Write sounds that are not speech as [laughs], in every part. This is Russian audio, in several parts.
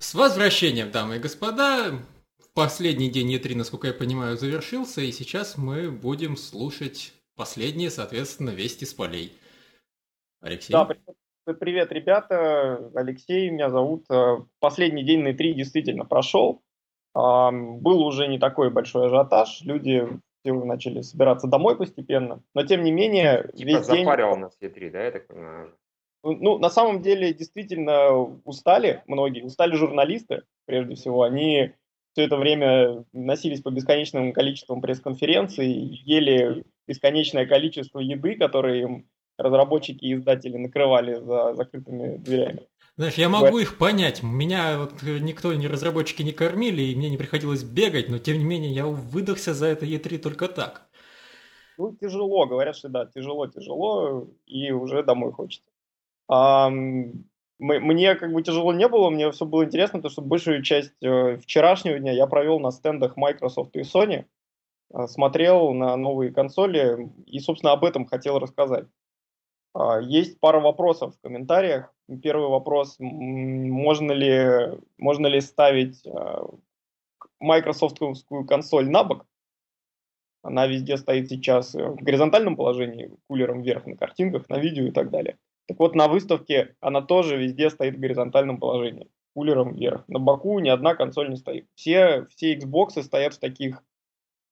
С возвращением, дамы и господа. Последний день E3, насколько я понимаю, завершился, и сейчас мы будем слушать последние, соответственно, вести с полей. Алексей? Да, привет, ребята. Алексей меня зовут. Э, последний день на E3 действительно прошел. Был уже не такой большой ажиотаж. Люди все начали собираться домой постепенно. Но тем не менее, типа весь день... нас E3, да, я так понимаю? Ну, на самом деле, действительно устали многие, устали журналисты, прежде всего. Они все это время носились по бесконечным количествам пресс-конференций, ели бесконечное количество еды, которые им разработчики и издатели накрывали за закрытыми дверями. Знаешь, я могу их понять. Меня вот никто, ни разработчики не кормили, и мне не приходилось бегать, но тем не менее я выдохся за это E3 только так. Ну, тяжело, говорят, что да, тяжело, тяжело, и уже домой хочется. Мне как бы тяжело не было, мне все было интересно, потому что большую часть э, вчерашнего дня я провел на стендах Microsoft и Sony, э, смотрел на новые консоли и, собственно, об этом хотел рассказать. А, есть пара вопросов в комментариях. Первый вопрос, можно ли, можно ли ставить э, майкрософтовскую консоль на бок? Она везде стоит сейчас в горизонтальном положении, кулером вверх на картинках, на видео и так далее. Так вот, на выставке она тоже везде стоит в горизонтальном положении, кулером вверх. На боку ни одна консоль не стоит. Все, все Xbox стоят в таких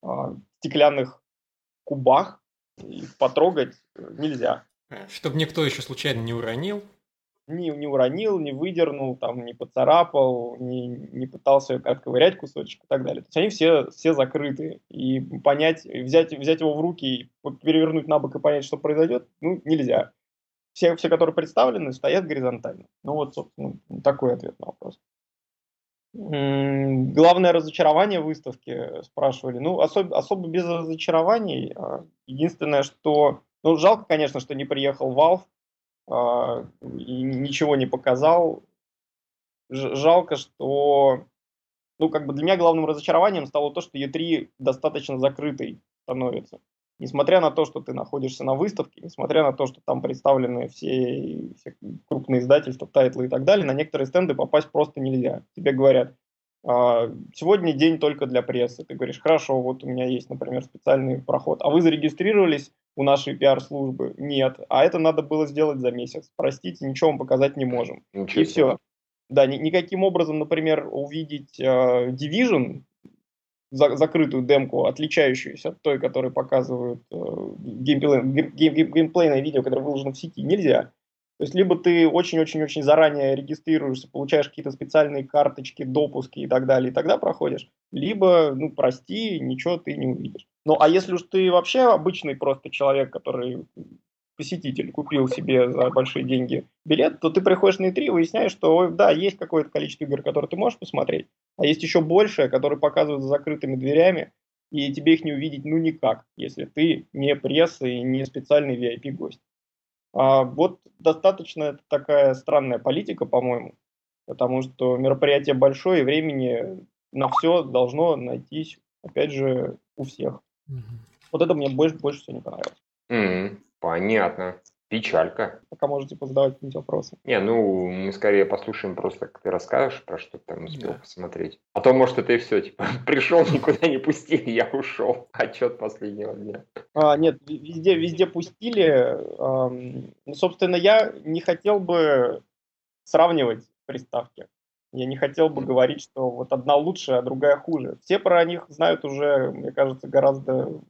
а, стеклянных кубах, и потрогать нельзя. Чтобы никто еще случайно не уронил? Не, не уронил, не выдернул, там, не поцарапал, не, не пытался отковырять кусочек и так далее. То есть они все, все закрыты. И понять, взять, взять его в руки перевернуть на бок и понять, что произойдет, ну, нельзя все, все, которые представлены, стоят горизонтально. Ну вот, собственно, такой ответ на вопрос. Главное разочарование выставки спрашивали. Ну, особо, особо без разочарований. А, единственное, что... Ну, жалко, конечно, что не приехал Valve а, и ничего не показал. Жалко, что... Ну, как бы для меня главным разочарованием стало то, что E3 достаточно закрытый становится несмотря на то, что ты находишься на выставке, несмотря на то, что там представлены все, все крупные издательства, тайтлы и так далее, на некоторые стенды попасть просто нельзя. Тебе говорят, «А, сегодня день только для прессы. Ты говоришь, хорошо, вот у меня есть, например, специальный проход. А вы зарегистрировались у нашей пиар-службы? Нет. А это надо было сделать за месяц. Простите, ничего вам показать не можем. Ничего и все. Да, ни, никаким образом, например, увидеть э, Division за, закрытую демку, отличающуюся от той, которую показывают э, геймплей, гейм, геймплейное видео, которое выложено в сети, нельзя. То есть либо ты очень-очень-очень заранее регистрируешься, получаешь какие-то специальные карточки, допуски и так далее, и тогда проходишь, либо, ну, прости, ничего ты не увидишь. Ну, а если уж ты вообще обычный просто человек, который посетитель купил себе за большие деньги билет, то ты приходишь на E3 и выясняешь, что да, есть какое-то количество игр, которые ты можешь посмотреть, а есть еще большее, которые показывают за закрытыми дверями, и тебе их не увидеть ну никак, если ты не пресса и не специальный VIP-гость. А вот достаточно такая странная политика, по-моему, потому что мероприятие большое, и времени на все должно найтись, опять же, у всех. Mm-hmm. Вот это мне больше, больше всего не понравилось. Mm-hmm. Понятно. Печалька. Пока можете позадавать какие-нибудь вопросы. Не, ну, мы скорее послушаем просто, как ты расскажешь, про что ты там успел да. посмотреть. А то, может, это и все, типа, [laughs] пришел, никуда не пустили, я ушел. [laughs] Отчет последнего дня. А, нет, везде, везде пустили. Эм, собственно, я не хотел бы сравнивать приставки. Я не хотел бы говорить, что вот одна лучше, а другая хуже. Все про них знают уже, мне кажется, гораздо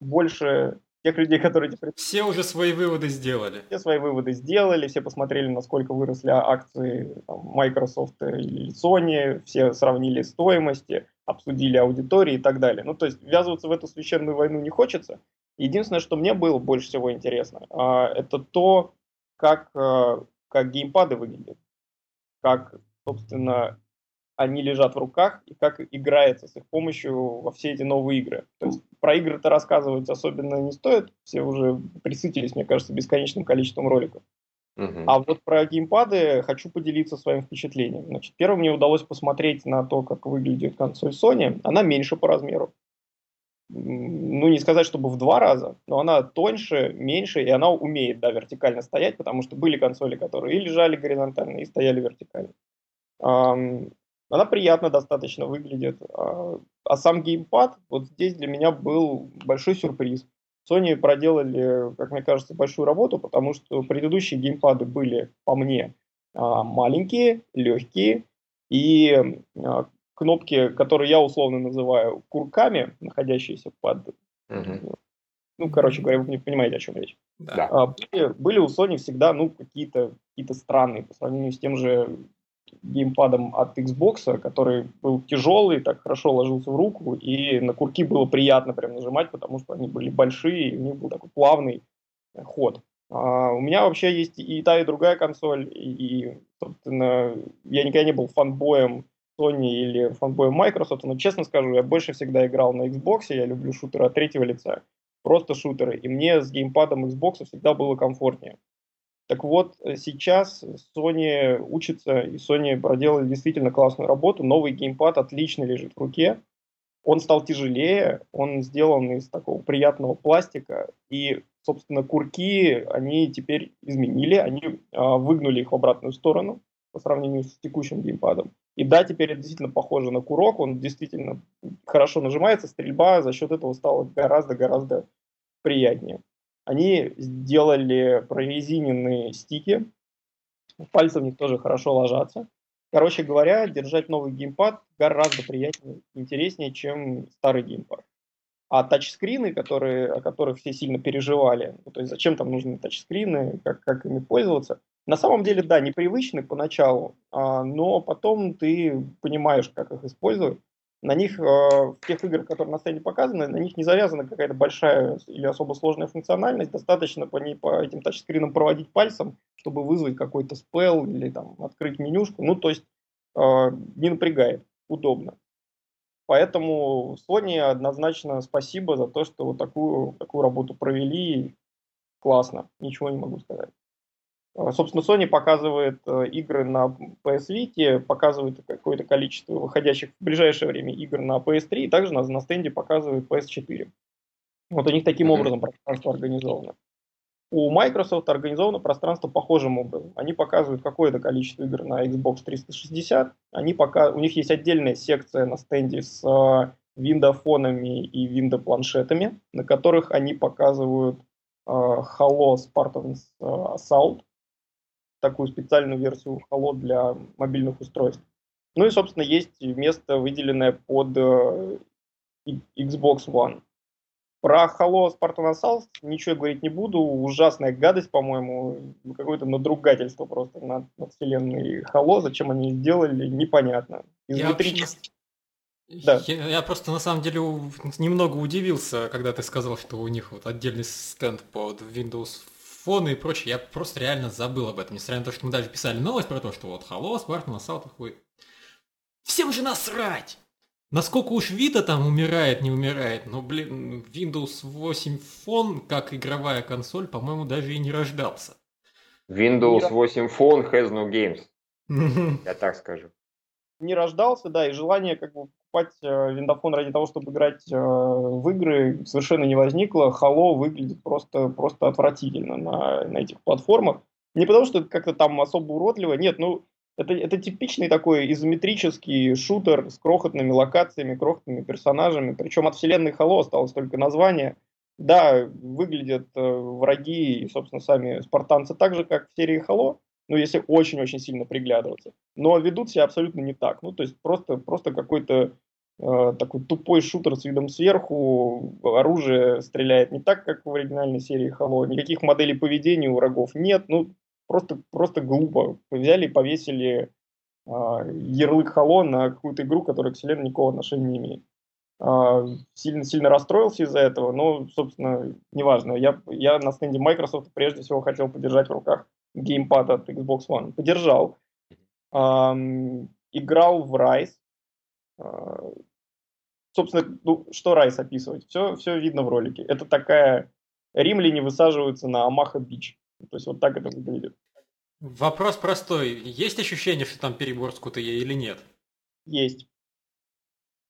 больше тех людей, которые... Все уже свои выводы сделали. Все свои выводы сделали, все посмотрели, насколько выросли акции там, Microsoft и Sony, все сравнили стоимости, обсудили аудитории и так далее. Ну, то есть ввязываться в эту священную войну не хочется. Единственное, что мне было больше всего интересно, а, это то, как, а, как геймпады выглядят, как, собственно, они лежат в руках и как играется с их помощью во все эти новые игры. То есть про игры-то рассказывать особенно не стоит, все уже присытились, мне кажется, бесконечным количеством роликов. Uh-huh. А вот про геймпады хочу поделиться своим впечатлением. Значит, первым мне удалось посмотреть на то, как выглядит консоль Sony. Она меньше по размеру. Ну, не сказать, чтобы в два раза, но она тоньше, меньше, и она умеет, да, вертикально стоять, потому что были консоли, которые и лежали горизонтально, и стояли вертикально. Она приятно достаточно выглядит. А, а сам геймпад, вот здесь для меня был большой сюрприз. Sony проделали, как мне кажется, большую работу, потому что предыдущие геймпады были, по мне, а, маленькие, легкие, и а, кнопки, которые я условно называю курками, находящиеся под... Угу. Ну, короче говоря, вы не понимаете, о чем речь. Да. Были, были у Sony всегда, ну, какие-то какие странные по сравнению с тем же геймпадом от Xbox, который был тяжелый, так хорошо ложился в руку, и на курки было приятно прям нажимать, потому что они были большие, и у них был такой плавный ход. А у меня вообще есть и та, и другая консоль, и, собственно, я никогда не был фанбоем Sony или фанбоем Microsoft, но, честно скажу, я больше всегда играл на Xbox, я люблю шутеры от третьего лица, просто шутеры, и мне с геймпадом Xbox всегда было комфортнее. Так вот, э, сейчас Sony учится, и Sony проделали действительно классную работу. Новый геймпад отлично лежит в руке. Он стал тяжелее, он сделан из такого приятного пластика, и, собственно, курки они теперь изменили, они а, выгнули их в обратную сторону по сравнению с текущим геймпадом. И да, теперь это действительно похоже на курок, он действительно хорошо нажимается, стрельба за счет этого стала гораздо-гораздо приятнее. Они сделали прорезиненные стики, пальцы в них тоже хорошо ложатся. Короче говоря, держать новый геймпад гораздо приятнее, интереснее, чем старый геймпад. А тачскрины, которые, о которых все сильно переживали, ну, то есть зачем там нужны тачскрины, как, как ими пользоваться, на самом деле, да, непривычны поначалу, а, но потом ты понимаешь, как их использовать на них, э, в тех играх, которые на сцене показаны, на них не завязана какая-то большая или особо сложная функциональность. Достаточно по, ней, по этим тачскринам проводить пальцем, чтобы вызвать какой-то спел или там открыть менюшку. Ну, то есть э, не напрягает, удобно. Поэтому Sony однозначно спасибо за то, что вот такую, такую работу провели. Классно, ничего не могу сказать. А, собственно, Sony показывает э, игры на PS Vita, показывает какое-то количество выходящих в ближайшее время игр на PS3, и также на, на стенде показывает PS4. Вот у них таким образом пространство организовано. У Microsoft организовано пространство похожим образом. Они показывают какое-то количество игр на Xbox 360. Они пока... У них есть отдельная секция на стенде с э, виндофонами и виндопланшетами, на которых они показывают э, Halo Spartans Assault, такую специальную версию Halo для мобильных устройств. Ну и, собственно, есть место, выделенное под э, Xbox One. Про Halo Spartan Assault ничего говорить не буду. Ужасная гадость, по-моему. Какое-то надругательство просто над, над вселенной Halo. Зачем они сделали, непонятно. Изнутри... Я, да. я, я просто на самом деле немного удивился, когда ты сказал, что у них вот отдельный стенд под Windows фоны и прочее, я просто реально забыл об этом, несмотря на то, что мы даже писали новость про то, что вот Halo, Spartan Assault такой... Всем же насрать! Насколько уж Vita там умирает, не умирает, но, блин, Windows 8 фон, как игровая консоль, по-моему, даже и не рождался. Windows 8 Phone has no games. [laughs] Я так скажу. Не рождался, да, и желание как бы покупать э, виндофон ради того, чтобы играть э, в игры, совершенно не возникло. Halo выглядит просто, просто отвратительно на, на этих платформах. Не потому, что это как-то там особо уродливо, нет, ну, это, это типичный такой изометрический шутер с крохотными локациями, крохотными персонажами. Причем от вселенной Halo осталось только название. Да, выглядят э, враги и, собственно, сами спартанцы так же, как в серии Halo, ну, если очень-очень сильно приглядываться. Но ведут себя абсолютно не так. Ну, то есть просто, просто какой-то э, такой тупой шутер с видом сверху, оружие стреляет не так, как в оригинальной серии Halo, никаких моделей поведения у врагов нет, ну, просто, просто глупо. Взяли и повесили э, ярлык Halo на какую-то игру, которая к вселенной никакого отношения не имеет. Сильно-сильно расстроился из-за этого, но, собственно, неважно. Я, я на стенде Microsoft прежде всего хотел подержать в руках геймпад от Xbox One. Поддержал. Эм, играл в Rise. Э, собственно, ну, что Rise описывать? Все, все видно в ролике. Это такая... Римляне высаживаются на Амаха-Бич. То есть вот так это выглядит. Вопрос простой. Есть ощущение, что там перебор с QTE или нет? Есть.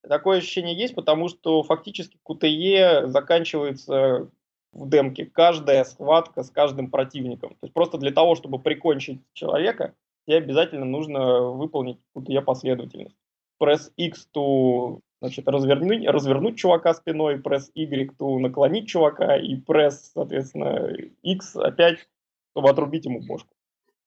Такое ощущение есть, потому что фактически QTE заканчивается в демке каждая схватка с каждым противником. То есть просто для того, чтобы прикончить человека, тебе обязательно нужно выполнить какую-то ее последовательность. пресс X to значит, развернуть, развернуть чувака спиной, пресс Y to наклонить чувака, и пресс, соответственно, X опять, чтобы отрубить ему бошку.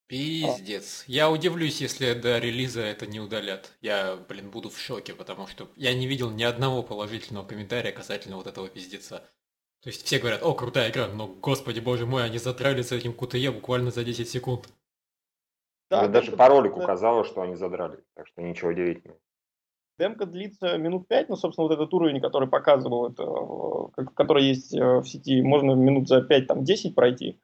Пиздец. Я удивлюсь, если до релиза это не удалят. Я, блин, буду в шоке, потому что я не видел ни одного положительного комментария касательно вот этого пиздеца. То есть все говорят, о, крутая игра, но, господи, боже мой, они задрали с этим QTE буквально за 10 секунд. Да, даже по ролику казалось, что они задрали, так что ничего удивительного. Демка длится минут 5, но, собственно, вот этот уровень, который показывал, это, э, который есть э, в сети, можно минут за 5-10 пройти.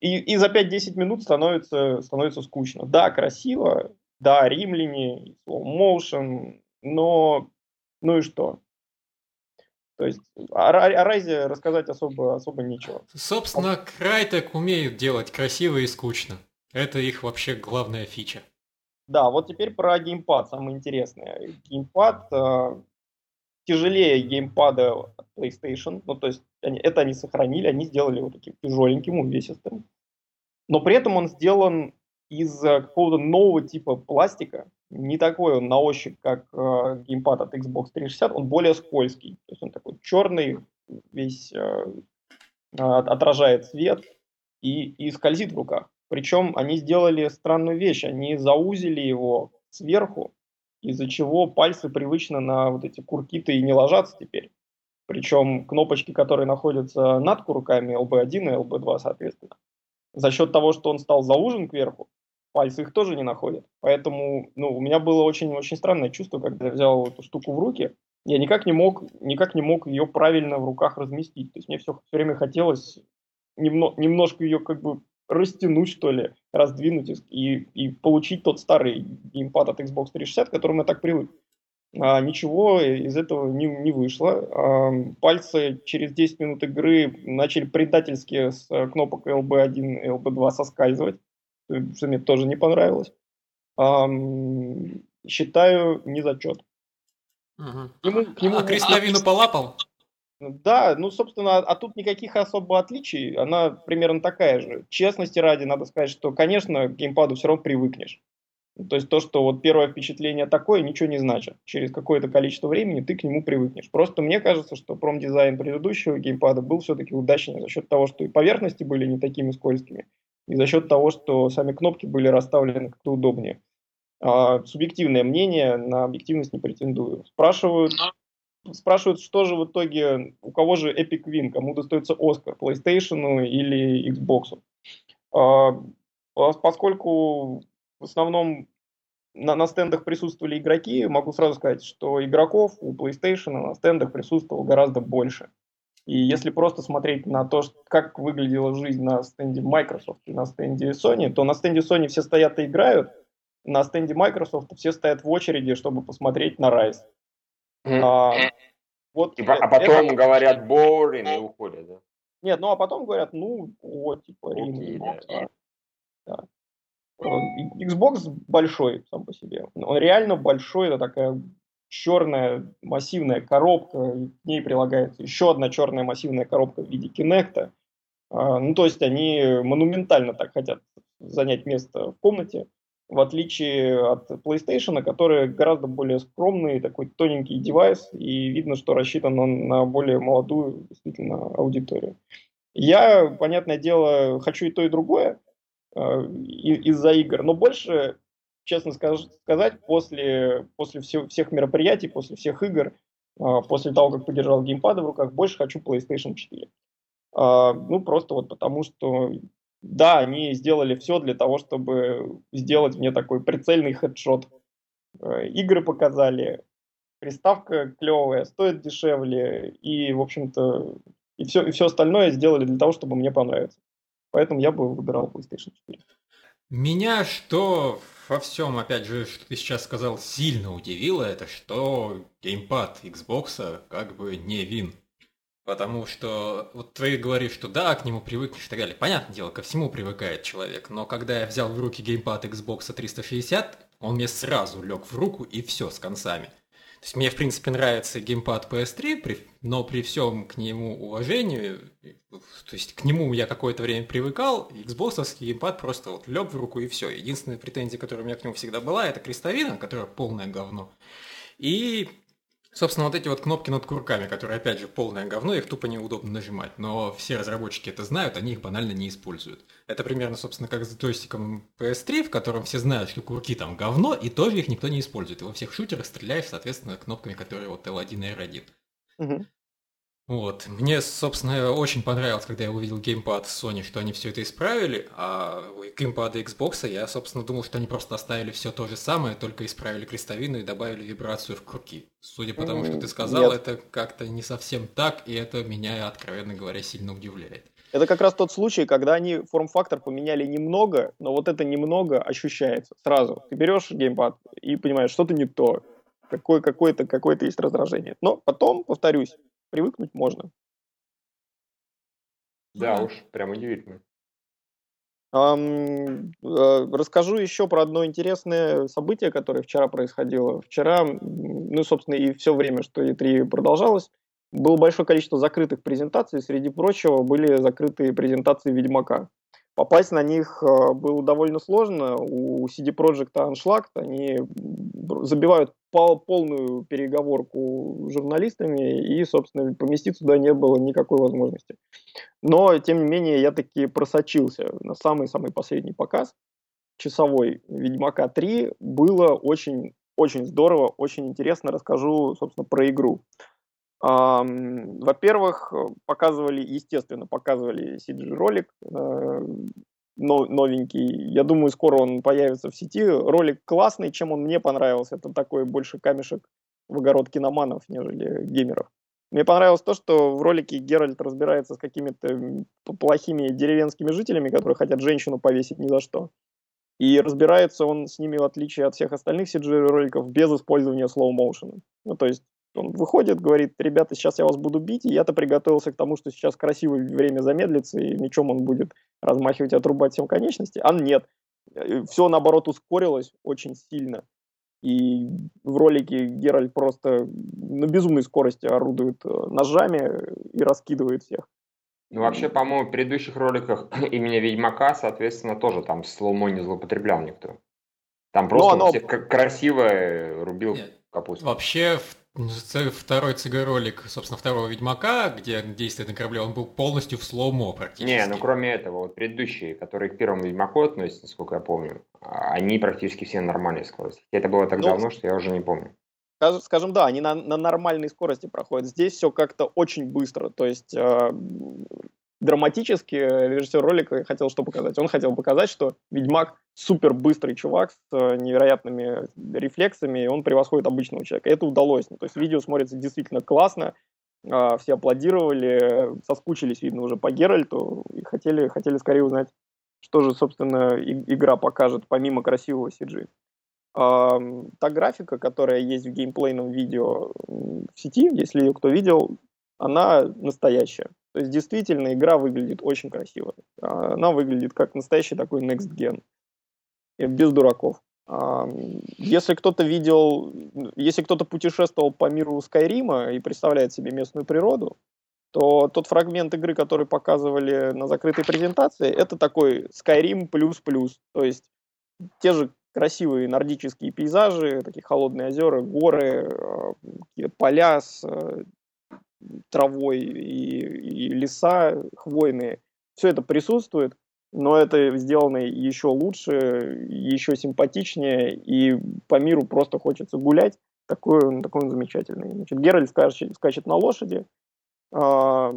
И, и за 5-10 минут становится, становится скучно. Да, красиво, да, римляне, slow motion, но ну и что? То есть о, о Райзе рассказать особо, особо нечего. Собственно, Крайтек умеют делать красиво и скучно. Это их вообще главная фича. Да, вот теперь про геймпад, самое интересное. Геймпад э, тяжелее геймпада PlayStation, ну то есть они, это они сохранили, они сделали его таким тяжеленьким, увесистым. Но при этом он сделан из э, какого-то нового типа пластика, не такой он на ощупь, как э, геймпад от Xbox 360, он более скользкий. То есть он такой черный, весь э, отражает свет и, и скользит в руках. Причем они сделали странную вещь, они заузили его сверху, из-за чего пальцы привычно на вот эти курки-то и не ложатся теперь. Причем кнопочки, которые находятся над курками, LB1 и LB2, соответственно, за счет того, что он стал заужен кверху, пальцы их тоже не находят. Поэтому ну, у меня было очень-очень странное чувство, когда я взял эту штуку в руки, я никак не мог, никак не мог ее правильно в руках разместить. То есть мне все, время хотелось немно, немножко ее как бы растянуть, что ли, раздвинуть и, и получить тот старый геймпад от Xbox 360, к которому я так привык. А, ничего из этого не, не вышло. А, пальцы через 10 минут игры начали предательски с кнопок LB1 и LB2 соскальзывать, что мне тоже не понравилось. А, считаю не зачет. Угу. К нему, к нему... А крестовину полапал? Да, ну, собственно, а тут никаких особо отличий. Она примерно такая же. Честности ради, надо сказать, что, конечно, к геймпаду все равно привыкнешь. То есть то, что вот первое впечатление такое, ничего не значит. Через какое-то количество времени ты к нему привыкнешь. Просто мне кажется, что промдизайн предыдущего геймпада был все-таки удачнее за счет того, что и поверхности были не такими скользкими, и за счет того, что сами кнопки были расставлены как-то удобнее. А, субъективное мнение, на объективность не претендую. Спрашивают, спрашивают, что же в итоге, у кого же Epic Win, кому достается Оскар, PlayStation или Xbox. А, поскольку в основном на, на стендах присутствовали игроки, могу сразу сказать, что игроков у PlayStation на стендах присутствовало гораздо больше. И если просто смотреть на то, как выглядела жизнь на стенде Microsoft и на стенде Sony, то на стенде Sony все стоят и играют, на стенде Microsoft все стоят в очереди, чтобы посмотреть на Rise. Mm. А, вот типа, это, а потом это... говорят boring и уходят, да? Нет, ну а потом говорят, ну, вот, типа, okay, да. Да. да. Xbox большой сам по себе. Он реально большой, это такая черная массивная коробка, к ней прилагается еще одна черная массивная коробка в виде Kinect. А, ну, то есть они монументально так хотят занять место в комнате, в отличие от PlayStation, который гораздо более скромный, такой тоненький девайс, и видно, что рассчитан он на более молодую действительно аудиторию. Я, понятное дело, хочу и то, и другое, Э, из-за игр. Но больше, честно сказать, после, после всех мероприятий, после всех игр, э, после того, как подержал геймпады в руках, больше хочу PlayStation 4. А, ну, просто вот потому, что да, они сделали все для того, чтобы сделать мне такой прицельный хедшот. Э, игры показали, приставка клевая, стоит дешевле, и, в общем-то, и все, и все остальное сделали для того, чтобы мне понравиться. Поэтому я бы выбирал PlayStation 4. Меня что во всем, опять же, что ты сейчас сказал, сильно удивило, это что геймпад Xbox как бы не вин. Потому что вот ты говоришь, что да, к нему привыкнешь и так далее. Понятное дело, ко всему привыкает человек. Но когда я взял в руки геймпад Xbox 360, он мне сразу лег в руку и все с концами. То есть мне, в принципе, нравится геймпад PS3, при, но при всем к нему уважению, то есть к нему я какое-то время привыкал, Xbox геймпад просто вот лег в руку и все. Единственная претензия, которая у меня к нему всегда была, это крестовина, которая полное говно. И Собственно, вот эти вот кнопки над курками, которые, опять же, полное говно, их тупо неудобно нажимать. Но все разработчики это знают, они их банально не используют. Это примерно, собственно, как с джойстиком PS3, в котором все знают, что курки там говно, и тоже их никто не использует. И во всех шутерах стреляешь, соответственно, кнопками, которые вот L1 и R1. Угу. Вот. Мне, собственно, очень понравилось, когда я увидел геймпад Sony, что они все это исправили, а геймпады Xbox я, собственно, думал, что они просто оставили все то же самое, только исправили крестовину и добавили вибрацию в круги. Судя по тому, что ты сказал, Нет. это как-то не совсем так, и это меня, откровенно говоря, сильно удивляет. Это как раз тот случай, когда они форм-фактор поменяли немного, но вот это немного ощущается сразу. Ты берешь геймпад и понимаешь, что-то не то, какое, какое-то какое есть раздражение. Но потом, повторюсь, привыкнуть можно. Да уж, прям удивительно. Um, расскажу еще про одно интересное событие, которое вчера происходило. Вчера, ну, собственно, и все время, что E3 продолжалось, было большое количество закрытых презентаций. Среди прочего были закрытые презентации Ведьмака. Попасть на них э, было довольно сложно. У CD Projekt аншлаг, они забивают полную переговорку с журналистами, и, собственно, поместиться туда не было никакой возможности. Но, тем не менее, я таки просочился на самый-самый последний показ, часовой Ведьмака 3. Было очень, очень здорово, очень интересно. Расскажу, собственно, про игру. Во-первых, показывали, естественно, показывали CG-ролик э, новенький. Я думаю, скоро он появится в сети. Ролик классный, чем он мне понравился. Это такой больше камешек в огород киноманов, нежели геймеров. Мне понравилось то, что в ролике Геральт разбирается с какими-то плохими деревенскими жителями, которые хотят женщину повесить ни за что. И разбирается он с ними, в отличие от всех остальных CG-роликов, без использования слоу-моушена. Ну, то есть он выходит, говорит, ребята, сейчас я вас буду бить, и я-то приготовился к тому, что сейчас красивое время замедлится, и мечом он будет размахивать и отрубать всем конечности. А нет. Э, Все, наоборот, ускорилось очень сильно. И в ролике Геральт просто на безумной скорости орудует э, ножами и раскидывает всех. Ну, вообще, по-моему, в предыдущих роликах [clears throat] имени Ведьмака, соответственно, тоже там slow-mo не злоупотреблял никто. Там просто оно... всех красиво рубил Нет. капусту. Вообще, Второй CG-ролик, собственно, второго Ведьмака, где действует на корабле, он был полностью в slow-mo практически. Не, ну кроме этого, вот предыдущие, которые к первому Ведьмаку относятся, насколько я помню, они практически все на нормальной скорости. Это было так ну, давно, что я уже не помню. Скажем, да, они на, на нормальной скорости проходят. Здесь все как-то очень быстро. То есть э, драматически режиссер ролика хотел что показать? Он хотел показать, что Ведьмак супер быстрый чувак с э, невероятными рефлексами, и он превосходит обычного человека. это удалось. То есть видео смотрится действительно классно, а, все аплодировали, соскучились, видно, уже по Геральту, и хотели, хотели скорее узнать, что же, собственно, игра покажет, помимо красивого CG. Та графика, которая есть в геймплейном видео в сети, если ее кто видел, она настоящая. То есть действительно игра выглядит очень красиво. Она выглядит как настоящий такой next gen. Без дураков. Если кто-то видел, если кто-то путешествовал по миру Скайрима и представляет себе местную природу, то тот фрагмент игры, который показывали на закрытой презентации, это такой Skyrim плюс-плюс. То есть те же красивые нордические пейзажи, такие холодные озера, горы, э, поля с травой и, и леса хвойные. Все это присутствует, но это сделано еще лучше, еще симпатичнее, и по миру просто хочется гулять. Такой он, такой он замечательный. Значит, Геральт скачет, скачет на лошади э,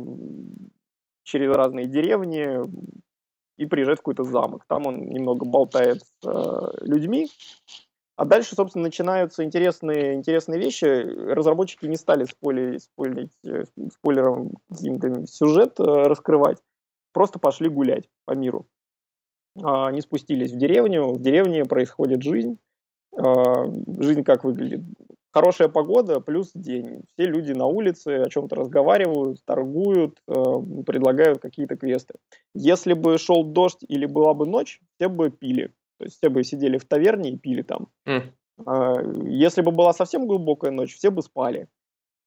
через разные деревни и приезжает в какой-то замок. Там он немного болтает с э, людьми, а дальше, собственно, начинаются интересные, интересные вещи. Разработчики не стали спойлерить, спойлерить э, спойлером каким-то сюжет э, раскрывать. Просто пошли гулять по миру. А, они спустились в деревню. В деревне происходит жизнь. А, жизнь как выглядит? Хорошая погода плюс день. Все люди на улице о чем-то разговаривают, торгуют, э, предлагают какие-то квесты. Если бы шел дождь или была бы ночь, все бы пили то есть все бы сидели в таверне и пили там. Mm. Если бы была совсем глубокая ночь, все бы спали.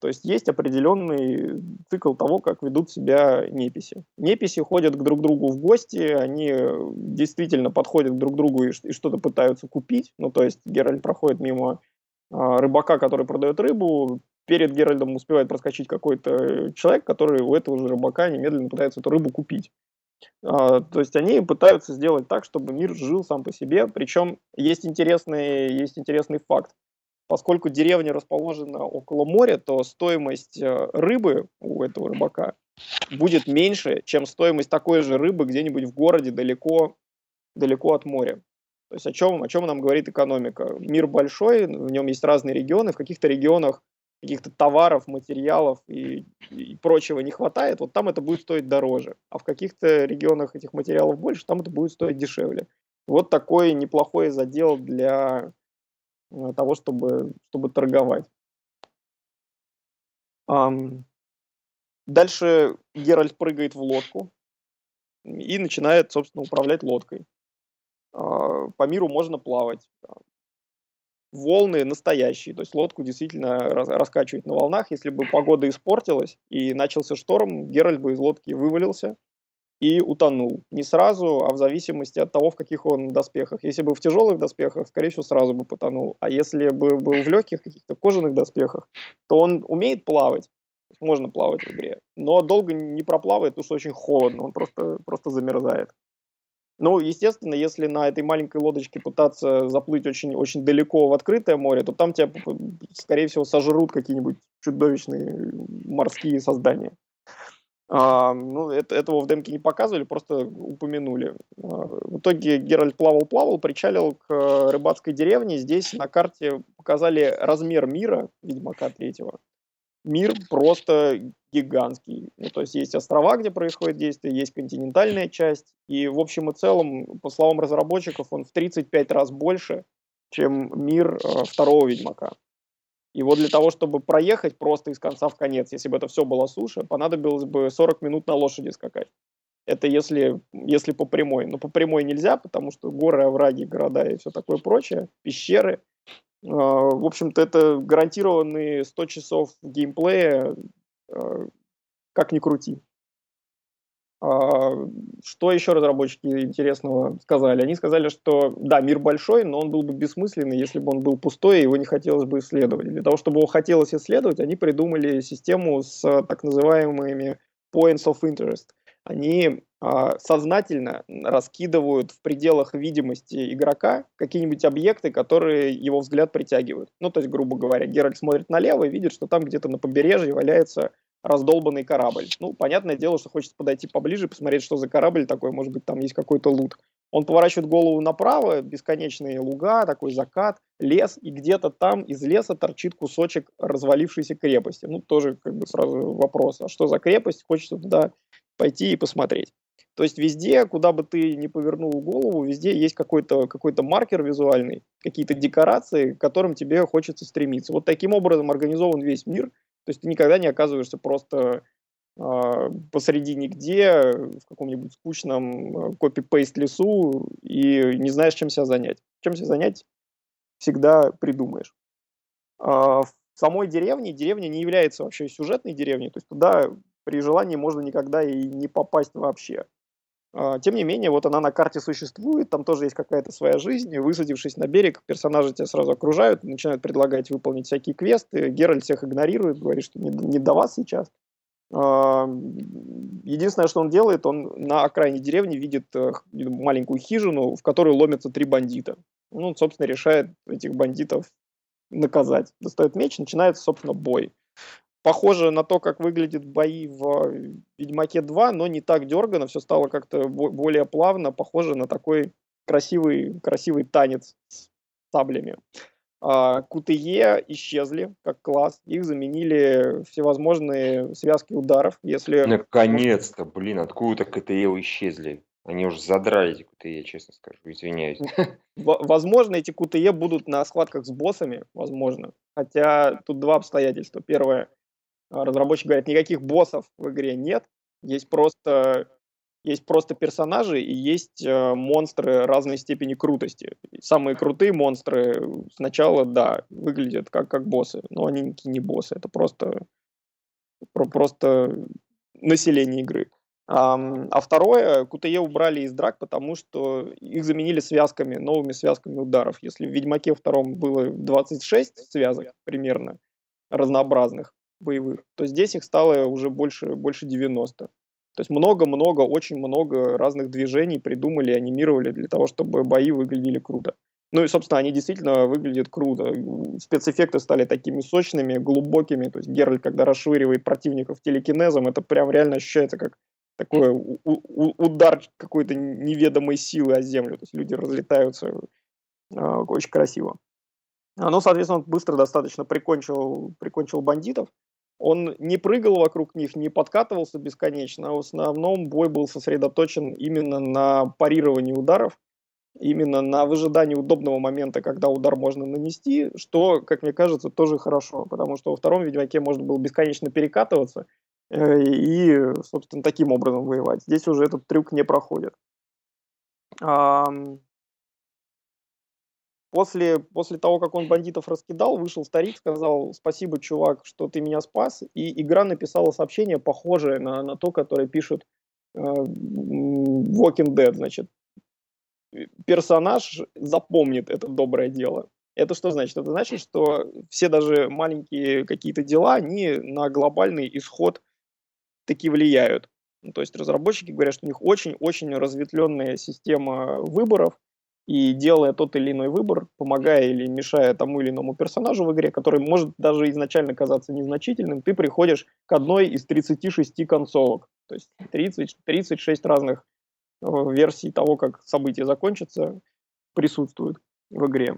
То есть есть определенный цикл того, как ведут себя неписи. Неписи ходят к друг другу в гости, они действительно подходят друг к другу и, что-то пытаются купить. Ну, то есть Геральт проходит мимо а, рыбака, который продает рыбу, перед Геральдом успевает проскочить какой-то человек, который у этого же рыбака немедленно пытается эту рыбу купить. А, то есть они пытаются сделать так, чтобы мир жил сам по себе. Причем есть интересный, есть интересный факт. Поскольку деревня расположена около моря, то стоимость э, рыбы у этого рыбака будет меньше, чем стоимость такой же рыбы где-нибудь в городе далеко, далеко от моря. То есть о чем, о чем нам говорит экономика? Мир большой, в нем есть разные регионы, в каких-то регионах каких-то товаров, материалов и, и прочего не хватает, вот там это будет стоить дороже. А в каких-то регионах этих материалов больше, там это будет стоить дешевле. Вот такой неплохой задел для э, того, чтобы, чтобы торговать. Дальше Геральт прыгает в лодку и начинает, собственно, управлять лодкой. А, по миру можно плавать волны настоящие, то есть лодку действительно раскачивать на волнах. Если бы погода испортилась и начался шторм, Геральт бы из лодки вывалился и утонул. Не сразу, а в зависимости от того, в каких он доспехах. Если бы в тяжелых доспехах, скорее всего, сразу бы потонул. А если бы был в легких каких-то кожаных доспехах, то он умеет плавать. Можно плавать в игре, но долго не проплавает, потому что очень холодно, он просто, просто замерзает. Ну, естественно, если на этой маленькой лодочке пытаться заплыть очень, очень далеко в открытое море, то там тебя, скорее всего, сожрут какие-нибудь чудовищные морские создания. А, ну, это, этого в демке не показывали, просто упомянули. А, в итоге Геральт плавал-плавал, причалил к рыбацкой деревне. Здесь на карте показали размер мира Ведьмака третьего мир просто гигантский. Ну, то есть есть острова, где происходит действие, есть континентальная часть, и в общем и целом, по словам разработчиков, он в 35 раз больше, чем мир э, второго Ведьмака. И вот для того, чтобы проехать просто из конца в конец, если бы это все было суша, понадобилось бы 40 минут на лошади скакать. Это если, если по прямой. Но по прямой нельзя, потому что горы, овраги, города и все такое прочее, пещеры – в общем-то, это гарантированные 100 часов геймплея, а, как ни крути. А, что еще разработчики интересного сказали? Они сказали, что да, мир большой, но он был бы бессмысленный, если бы он был пустой, и его не хотелось бы исследовать. Для того, чтобы его хотелось исследовать, они придумали систему с так называемыми points of interest. Они а, сознательно раскидывают в пределах видимости игрока какие-нибудь объекты, которые его взгляд притягивают. Ну, то есть, грубо говоря, Геральт смотрит налево и видит, что там где-то на побережье валяется раздолбанный корабль. Ну, понятное дело, что хочется подойти поближе, посмотреть, что за корабль такой, может быть, там есть какой-то лут. Он поворачивает голову направо, бесконечные луга, такой закат, лес, и где-то там из леса торчит кусочек развалившейся крепости. Ну, тоже как бы сразу вопрос, а что за крепость? Хочется туда пойти и посмотреть. То есть везде, куда бы ты ни повернул голову, везде есть какой-то какой маркер визуальный, какие-то декорации, к которым тебе хочется стремиться. Вот таким образом организован весь мир. То есть ты никогда не оказываешься просто э, посреди нигде, в каком-нибудь скучном э, копи-пейст лесу и не знаешь, чем себя занять. Чем себя занять, всегда придумаешь. Э, в самой деревне, деревня не является вообще сюжетной деревней, то есть туда при желании можно никогда и не попасть вообще. А, тем не менее, вот она на карте существует, там тоже есть какая-то своя жизнь. Высадившись на берег, персонажи тебя сразу окружают, начинают предлагать выполнить всякие квесты. Геральт всех игнорирует, говорит, что не, не до вас сейчас. А, единственное, что он делает, он на окраине деревни видит э, маленькую хижину, в которую ломятся три бандита. Ну, он, собственно, решает этих бандитов наказать. Достает меч, начинается, собственно, бой похоже на то, как выглядят бои в Ведьмаке 2, но не так дергано, все стало как-то более плавно, похоже на такой красивый, красивый танец с саблями. А, КТЕ исчезли как класс, их заменили всевозможные связки ударов. Если... Наконец-то, блин, откуда КТЕ исчезли? Они уже задрали эти КТЕ, честно скажу, извиняюсь. Возможно, эти КТЕ будут на схватках с боссами, возможно. Хотя тут два обстоятельства. Первое, разработчики говорят, никаких боссов в игре нет, есть просто Есть просто персонажи и есть э, монстры разной степени крутости. Самые крутые монстры сначала, да, выглядят как, как боссы, но они не боссы, это просто, про, просто население игры. А, а второе, QTE убрали из драк, потому что их заменили связками, новыми связками ударов. Если в Ведьмаке втором было 26 связок примерно разнообразных боевых, то здесь их стало уже больше, больше 90. То есть много-много, очень много разных движений придумали, анимировали для того, чтобы бои выглядели круто. Ну и, собственно, они действительно выглядят круто. Спецэффекты стали такими сочными, глубокими. То есть Геральт, когда расшвыривает противников телекинезом, это прям реально ощущается как такой удар какой-то неведомой силы о землю. То есть люди разлетаются э, очень красиво. Ну, соответственно, он быстро достаточно прикончил, прикончил бандитов. Он не прыгал вокруг них, не подкатывался бесконечно, а в основном бой был сосредоточен именно на парировании ударов, именно на выжидании удобного момента, когда удар можно нанести, что, как мне кажется, тоже хорошо, потому что во втором Ведьмаке можно было бесконечно перекатываться э, и, собственно, таким образом воевать. Здесь уже этот трюк не проходит. После, после того, как он бандитов раскидал, вышел старик, сказал, спасибо, чувак, что ты меня спас. И игра написала сообщение, похожее на, на то, которое пишут э, Walking Dead. Значит, персонаж запомнит это доброе дело. Это что значит? Это значит, что все даже маленькие какие-то дела, они на глобальный исход таки влияют. Ну, то есть разработчики говорят, что у них очень-очень разветвленная система выборов, и делая тот или иной выбор, помогая или мешая тому или иному персонажу в игре, который может даже изначально казаться незначительным, ты приходишь к одной из 36 концовок. То есть 30, 36 разных э, версий того, как события закончатся, присутствуют в игре.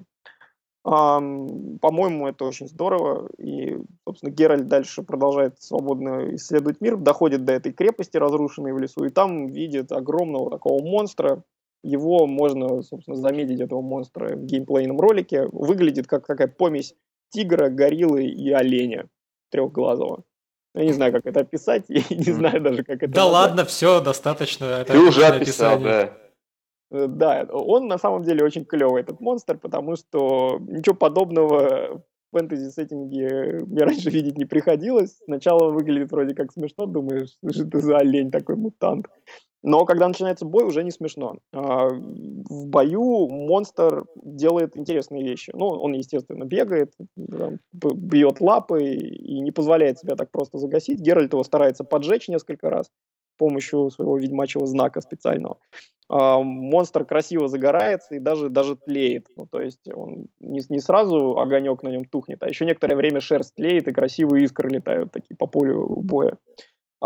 По-моему, это очень здорово. И, собственно, Геральт дальше продолжает свободно исследовать мир, доходит до этой крепости, разрушенной в лесу, и там видит огромного такого монстра, его можно, собственно, заметить, этого монстра в геймплейном ролике. Выглядит как такая помесь тигра, гориллы и оленя трехглазого. Я не знаю, как это описать, [laughs] я не знаю даже, как это Да назвать. ладно, все, достаточно. Это Ты уже описал, да. Э, да, он на самом деле очень клевый, этот монстр, потому что ничего подобного в фэнтези-сеттинге мне раньше видеть не приходилось. Сначала выглядит вроде как смешно, думаешь, что это за олень такой мутант. Но когда начинается бой, уже не смешно. А, в бою монстр делает интересные вещи. Ну, он, естественно, бегает, бьет лапы и не позволяет себя так просто загасить. Геральт его старается поджечь несколько раз с помощью своего ведьмачьего знака специального. А, монстр красиво загорается и даже, даже тлеет. Ну, то есть он не, не сразу огонек на нем тухнет, а еще некоторое время шерсть тлеет и красивые искры летают такие по полю боя.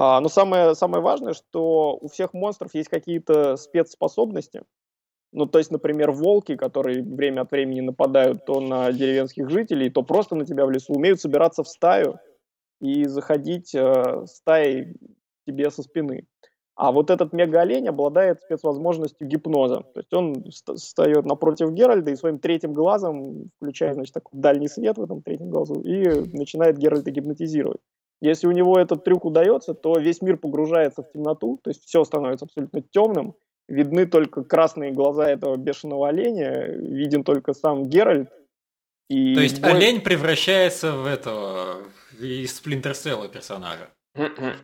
А, но самое, самое важное, что у всех монстров есть какие-то спецспособности. Ну, то есть, например, волки, которые время от времени нападают то на деревенских жителей, то просто на тебя в лесу, умеют собираться в стаю и заходить э, стаей тебе со спины. А вот этот мега-олень обладает спецвозможностью гипноза. То есть он встает напротив Геральда и своим третьим глазом, включая, значит, такой дальний свет в этом третьем глазу, и начинает Геральда гипнотизировать. Если у него этот трюк удается, то весь мир погружается в темноту, то есть все становится абсолютно темным, видны только красные глаза этого бешеного оленя, виден только сам Геральт. И то есть бой... олень превращается в этого, из Cell персонажа.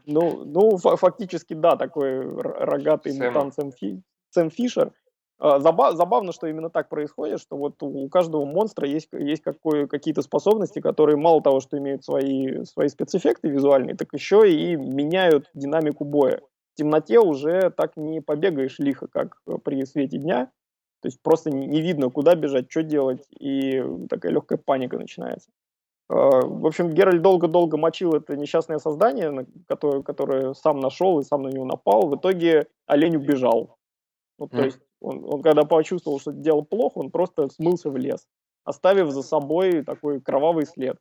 Ну, ну, фактически, да, такой рогатый Сэм. мутант Сэм, Фи... Сэм Фишер. А, забавно, что именно так происходит, что вот у каждого монстра есть, есть какой, какие-то способности, которые мало того, что имеют свои, свои спецэффекты визуальные, так еще и меняют динамику боя. В темноте уже так не побегаешь лихо, как при свете дня. То есть просто не, видно, куда бежать, что делать, и такая легкая паника начинается. А, в общем, Геральт долго-долго мочил это несчастное создание, которое, которое сам нашел и сам на него напал. В итоге олень убежал. Ну, то mm. есть он, он когда почувствовал, что дело плохо, он просто смылся в лес, оставив за собой такой кровавый след.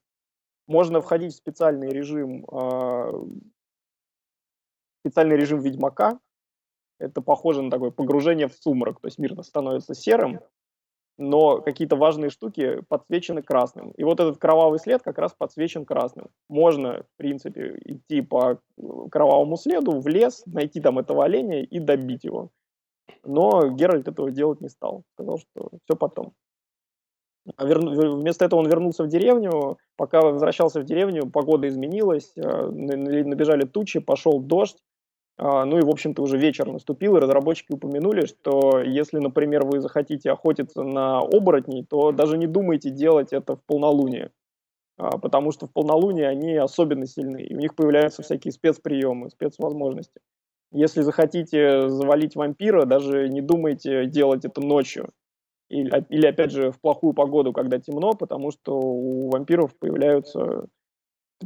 Можно входить в специальный режим, э, специальный режим Ведьмака. Это похоже на такое погружение в сумрак, то есть мир становится серым, но какие-то важные штуки подсвечены красным. И вот этот кровавый след как раз подсвечен красным. Можно, в принципе, идти по кровавому следу в лес, найти там этого оленя и добить его. Но Геральт этого делать не стал. Сказал, что все потом. А вер... Вместо этого он вернулся в деревню. Пока возвращался в деревню, погода изменилась, э, набежали тучи, пошел дождь. А, ну и, в общем-то, уже вечер наступил, и разработчики упомянули, что если, например, вы захотите охотиться на оборотней, то даже не думайте делать это в полнолуние. А, потому что в полнолуние они особенно сильны, и у них появляются всякие спецприемы, спецвозможности. Если захотите завалить вампира, даже не думайте делать это ночью. Или, или, опять же, в плохую погоду, когда темно, потому что у вампиров появляются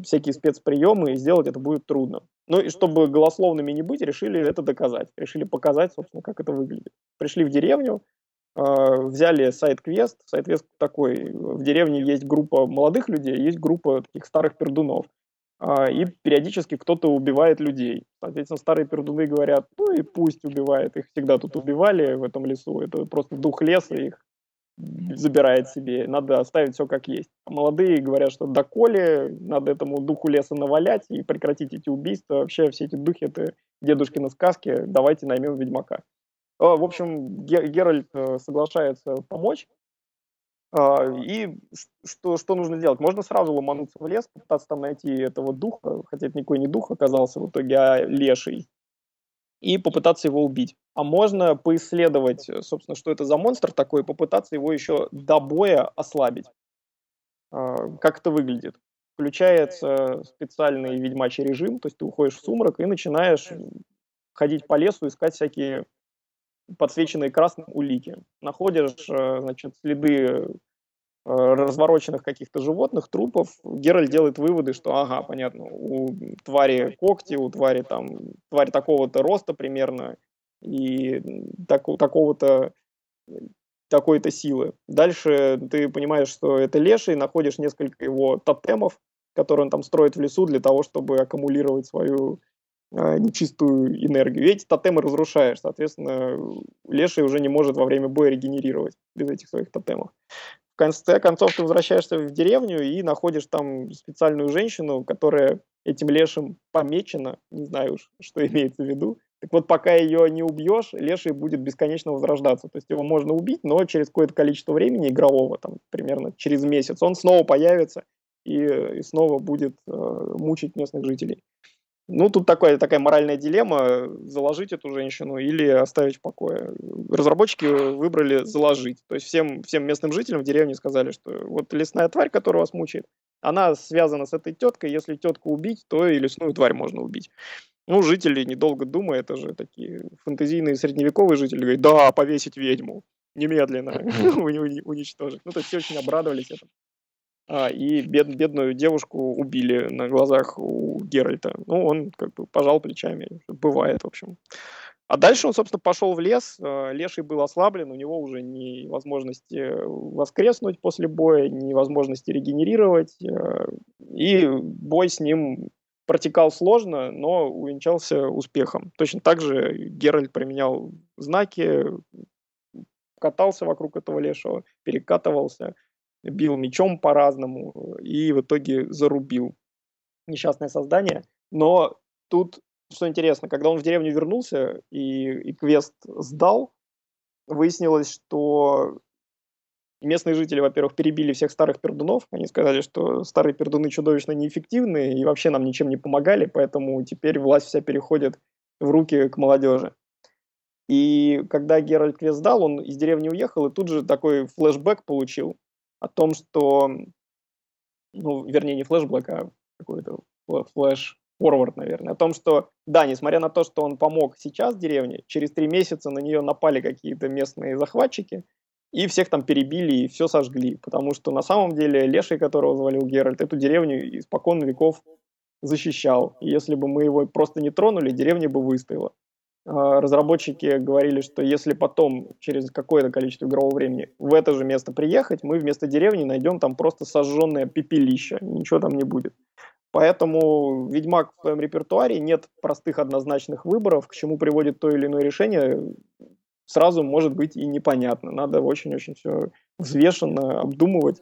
всякие спецприемы, и сделать это будет трудно. Ну и чтобы голословными не быть, решили это доказать. Решили показать, собственно, как это выглядит. Пришли в деревню, э, взяли сайт-квест. Сайт-квест такой. В деревне есть группа молодых людей, есть группа таких старых пердунов. Э, и периодически кто-то убивает людей. Соответственно, старые пердуны говорят, ну и пусть убивает. Их всегда тут убивали в этом лесу. Это просто дух леса, их забирает себе, надо оставить все как есть. А молодые говорят, что доколе надо этому духу леса навалять и прекратить эти убийства. Вообще все эти духи это дедушкины сказки, давайте наймем ведьмака. А, в общем, Геральт э, соглашается помочь. А, и что, что нужно делать? Можно сразу ломануться в лес, попытаться там найти этого духа, хотя это никакой не дух оказался в итоге, а леший, и попытаться его убить а можно поисследовать, э, собственно, что это за монстр такой, и попытаться его еще до боя ослабить. А, как это выглядит? Включается специальный ведьмачий режим, то есть ты уходишь в сумрак и начинаешь ходить по лесу, искать всякие подсвеченные красным улики. Находишь, э, значит, следы э, развороченных каких-то животных, трупов, Геральт делает выводы, что, ага, понятно, у твари когти, у твари там, тварь такого-то роста примерно, и так, такого-то такой-то силы. Дальше ты понимаешь, что это леший, находишь несколько его тотемов, которые он там строит в лесу для того, чтобы аккумулировать свою нечистую энергию. И эти тотемы разрушаешь, соответственно, леший уже не может во время боя регенерировать без этих своих тотемов. В конце концов ты возвращаешься в деревню и находишь там специальную женщину, которая этим лешим помечена, не знаю уж, [laughs] что имеется в виду, так вот, пока ее не убьешь, леший будет бесконечно возрождаться. То есть его можно убить, но через какое-то количество времени игрового, там, примерно через месяц, он снова появится и, и снова будет э, мучить местных жителей. Ну, тут такая, такая моральная дилемма, заложить эту женщину или оставить в покое. Разработчики выбрали заложить. То есть всем, всем местным жителям в деревне сказали, что вот лесная тварь, которая вас мучает, она связана с этой теткой, если тетку убить, то и лесную тварь можно убить. Ну, жители, недолго думая, это же такие фантазийные средневековые жители, говорят, да, повесить ведьму, немедленно [laughs] уничтожить. Ну, то есть все очень обрадовались этому. А, и бед, бедную девушку убили на глазах у Геральта. Ну, он как бы пожал плечами. Бывает, в общем. А дальше он, собственно, пошел в лес. А, леший был ослаблен, у него уже ни возможности воскреснуть после боя, ни возможности регенерировать. А, и бой с ним протекал сложно, но увенчался успехом. Точно так же Геральт применял знаки, катался вокруг этого лешего, перекатывался, бил мечом по-разному и в итоге зарубил несчастное создание. Но тут, что интересно, когда он в деревню вернулся и, и квест сдал, выяснилось, что местные жители, во-первых, перебили всех старых пердунов. Они сказали, что старые пердуны чудовищно неэффективны и вообще нам ничем не помогали, поэтому теперь власть вся переходит в руки к молодежи. И когда Геральт квест дал, он из деревни уехал и тут же такой флешбэк получил о том, что, ну, вернее, не флешбэк, а какой-то flash-forward, наверное, о том, что, да, несмотря на то, что он помог сейчас деревне, через три месяца на нее напали какие-то местные захватчики – и всех там перебили и все сожгли, потому что на самом деле Леший, которого завалил Геральт, эту деревню испокон веков защищал. И если бы мы его просто не тронули, деревня бы выстояла. А, разработчики говорили, что если потом, через какое-то количество игрового времени, в это же место приехать, мы вместо деревни найдем там просто сожженное пепелище, ничего там не будет. Поэтому Ведьмак в своем репертуаре нет простых однозначных выборов, к чему приводит то или иное решение, сразу может быть и непонятно. Надо очень-очень все взвешенно обдумывать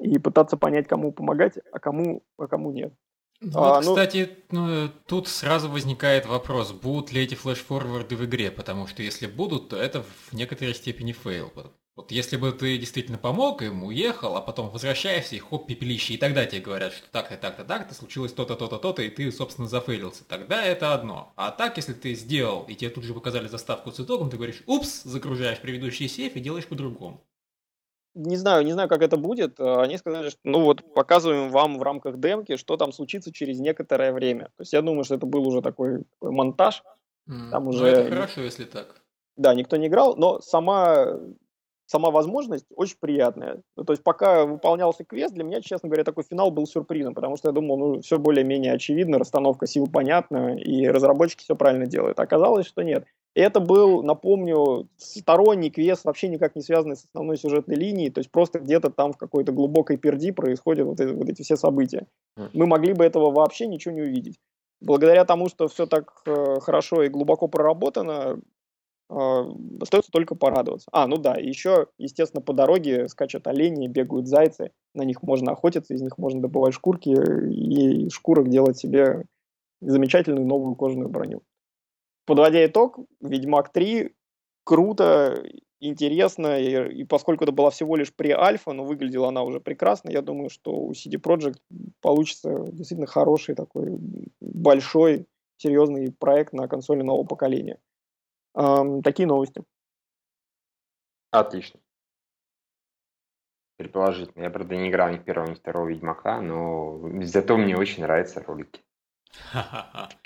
и пытаться понять, кому помогать, а кому, а кому нет. Вот, а, ну... кстати, ну, тут сразу возникает вопрос, будут ли эти flash-forward ы в игре, потому что если будут, то это в некоторой степени фейл. Вот если бы ты действительно помог им, уехал, а потом возвращаешься и хоп, пепелище, и тогда тебе говорят, что так-то, так-то, так-то, случилось то-то, то-то, то-то, и ты, собственно, зафейлился. Тогда это одно. А так, если ты сделал, и тебе тут же показали заставку с итогом, ты говоришь, упс, загружаешь предыдущий save и делаешь по-другому. Не знаю, не знаю, как это будет. Они сказали, что ну вот показываем вам в рамках демки, что там случится через некоторое время. То есть я думаю, что это был уже такой, такой монтаж. Mm. Там уже... Ну, это хорошо, если так. Да, никто не играл, но сама сама возможность очень приятная. Ну, то есть пока выполнялся квест, для меня, честно говоря, такой финал был сюрпризом, потому что я думал, ну, все более-менее очевидно, расстановка сил понятна, и разработчики все правильно делают. А оказалось, что нет. И это был, напомню, сторонний квест, вообще никак не связанный с основной сюжетной линией, то есть просто где-то там в какой-то глубокой перди происходят вот эти, вот эти все события. Мы могли бы этого вообще ничего не увидеть. Благодаря тому, что все так э, хорошо и глубоко проработано, а, остается только порадоваться. А, ну да, еще, естественно, по дороге скачут олени, бегают зайцы, на них можно охотиться, из них можно добывать шкурки и шкурок делать себе замечательную новую кожаную броню. Подводя итог, Ведьмак 3 круто, интересно, и, и поскольку это была всего лишь pre-альфа, но выглядела она уже прекрасно, я думаю, что у CD Projekt получится действительно хороший такой большой, серьезный проект на консоли нового поколения. Такие новости. Отлично. Предположительно. Я, правда, не играл ни в первого, ни второго Ведьмака, но зато мне очень нравятся ролики. [laughs]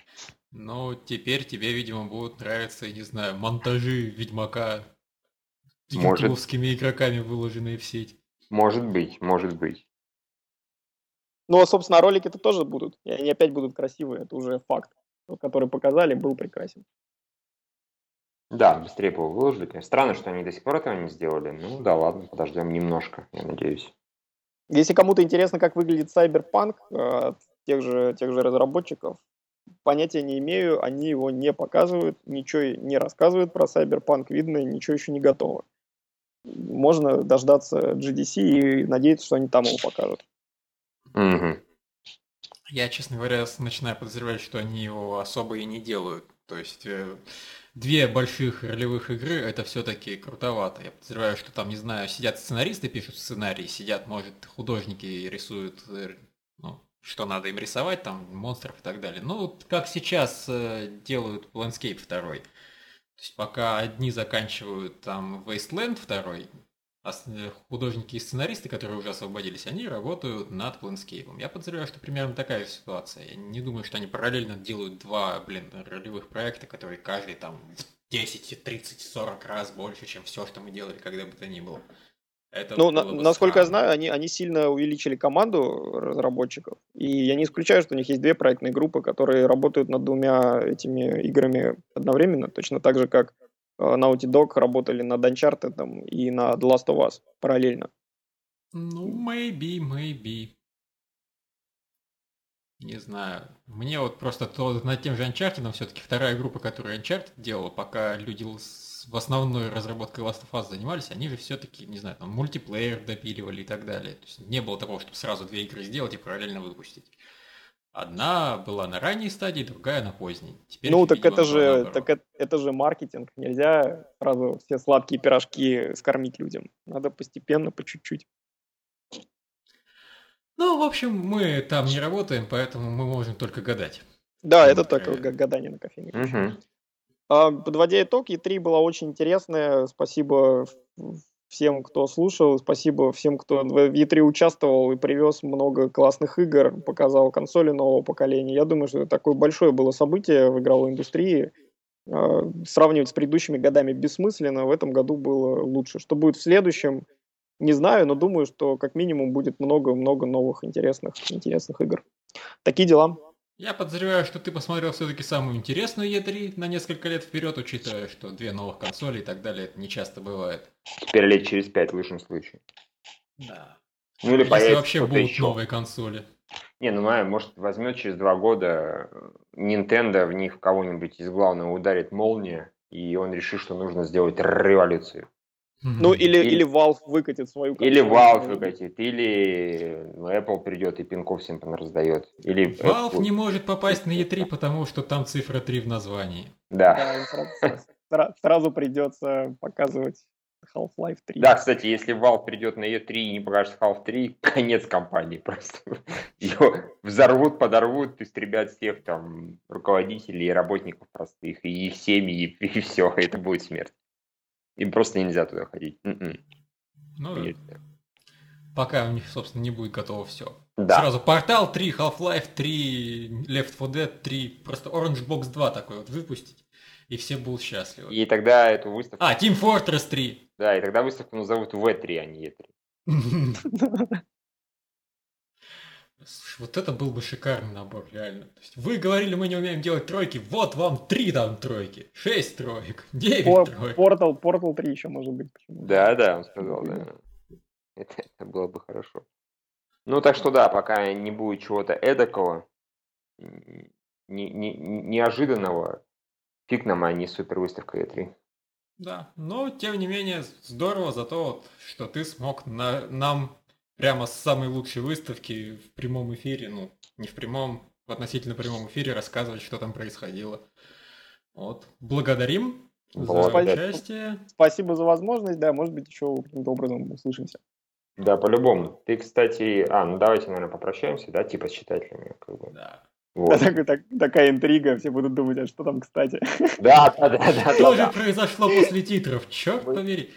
Ну, теперь тебе, видимо, будут нравиться, не знаю, монтажи Ведьмака ютубовскими игроками, выложенные в сеть. Может быть, может быть. Ну, а, собственно, ролики-то тоже будут. И они опять будут красивые, это уже факт. который показали, был прекрасен. Да, быстрее бы его выложили. Конечно, странно, что они до сих пор этого не сделали. Ну да ладно, подождем немножко, я надеюсь. Если кому-то интересно, как выглядит Cyberpunk э, от тех же, тех же разработчиков, понятия не имею, они его не показывают, ничего не рассказывают про Cyberpunk, видно, ничего еще не готово. Можно дождаться GDC и надеяться, что они там его покажут. Угу. Я, честно говоря, начинаю подозревать, что они его особо и не делают. То есть э, две больших ролевых игры, это все-таки крутовато. Я подозреваю, что там, не знаю, сидят сценаристы, пишут сценарии, сидят, может, художники рисуют, э, ну, что надо им рисовать, там, монстров и так далее. Ну, как сейчас э, делают Landscape 2. То есть пока одни заканчивают там Wasteland 2, Э, художники и сценаристы, которые уже освободились, они работают над планскейпом. Я подозреваю, что примерно такая ситуация. Я не думаю, что они параллельно делают два, блин, ролевых проекта, которые каждый там 10, 30, 40 раз больше, чем все, что мы делали, когда бы то ни было. Это ну, на, насколько я знаю, они, они сильно увеличили команду разработчиков. И я не исключаю, что у них есть две проектные группы, которые работают над двумя этими играми одновременно, точно так же, как Э, Naughty Dog работали над Uncharted и над Last of Us параллельно. Ну, maybe, maybe. Не знаю. Мне вот просто то, над тем же Uncharted все-таки вторая группа, которая Uncharted делала, пока люди в основной разработкой Last of Us занимались, они же все-таки, не знаю, там мультиплеер допиливали и так далее. То есть не было того, чтобы сразу две игры сделать и параллельно выпустить. Одна была на ранней стадии, другая на поздней. Теперь, ну, так это же, так это, это же маркетинг. Нельзя сразу все сладкие пирожки скормить людям. Надо постепенно, по чуть-чуть. Ну, в общем, мы там не работаем, поэтому мы можем только гадать. Да, это только гадание на кофейне. Угу. Подводя итог, E3 была очень интересная. Спасибо всем, кто слушал. Спасибо всем, кто в E3 участвовал и привез много классных игр, показал консоли нового поколения. Я думаю, что такое большое было событие в игровой индустрии. А, сравнивать с предыдущими годами бессмысленно. В этом году было лучше. Что будет в следующем, не знаю, но думаю, что как минимум будет много-много новых интересных, интересных игр. Такие дела. Я подозреваю, что ты посмотрел все-таки самую интересную E3 на несколько лет вперед, учитывая, что две новых консоли и так далее, это не часто бывает. Теперь лет через пять в лучшем случае. Да. Ну или Если вообще будут еще. новые консоли. Не, ну может, возьмет через два года Nintendo в них кого-нибудь из главного ударит молния, и он решит, что нужно сделать революцию. Ну, или, или, или Valve выкатит свою Или Valve выкатит, или Apple придет и пинков всем раздает. Или Valve Apple... не может попасть на E3, потому что там цифра 3 в названии. Да. да сразу придется показывать Half-Life 3. Да, кстати, если Valve придет на E3 и не покажет Half 3, [laughs] конец компании просто. Ее взорвут, подорвут, истребят всех там руководителей и работников простых, и их семьи, и, и все, это будет смерть. Им просто нельзя туда ходить. М-м. Ну, нельзя. пока у них, собственно, не будет готово все. Да. Сразу Портал 3, Half-Life 3, Left 4 Dead 3, просто Orange Box 2 такой вот выпустить и все будут счастливы. И тогда эту выставку... А, Team Fortress 3. Да, и тогда выставку назовут V3, а не E3. [laughs] [laughs] Вот это был бы шикарный набор, реально. То есть вы говорили, мы не умеем делать тройки, вот вам три там тройки, шесть троек, [laughs] девять Пор- троек. Portal, Portal 3 еще может быть. Да, да, он сказал, да. Это, это было бы хорошо. Ну, так что да, пока не будет чего-то эдакого, не, не, неожиданного, Фиг нам, а не супер выставка E3. Да, но тем не менее здорово за то, вот, что ты смог на, нам прямо с самой лучшей выставки в прямом эфире, ну, не в прямом, в относительно прямом эфире рассказывать, что там происходило. Вот. Благодарим за участие. Спасибо за возможность, да, может быть, еще каким-то образом услышимся. Да, по-любому. Ты, кстати... А, ну давайте, наверное, попрощаемся, да, типа с читателями. Как бы. Да. Вот. Так, так, такая интрига, все будут думать, а что там, кстати. Да, да, да. да что же произошло после титров, черт побери.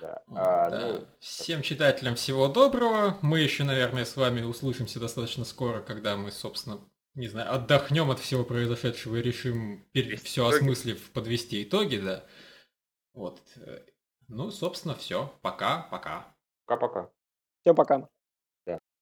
Да. А, да. Ну... Всем читателям всего доброго. Мы еще, наверное, с вами услышимся достаточно скоро, когда мы, собственно, не знаю, отдохнем от всего произошедшего и решим, все осмыслив, подвести итоги, да. Вот. Ну, собственно, все. Пока, пока. Пока-пока. Всем пока.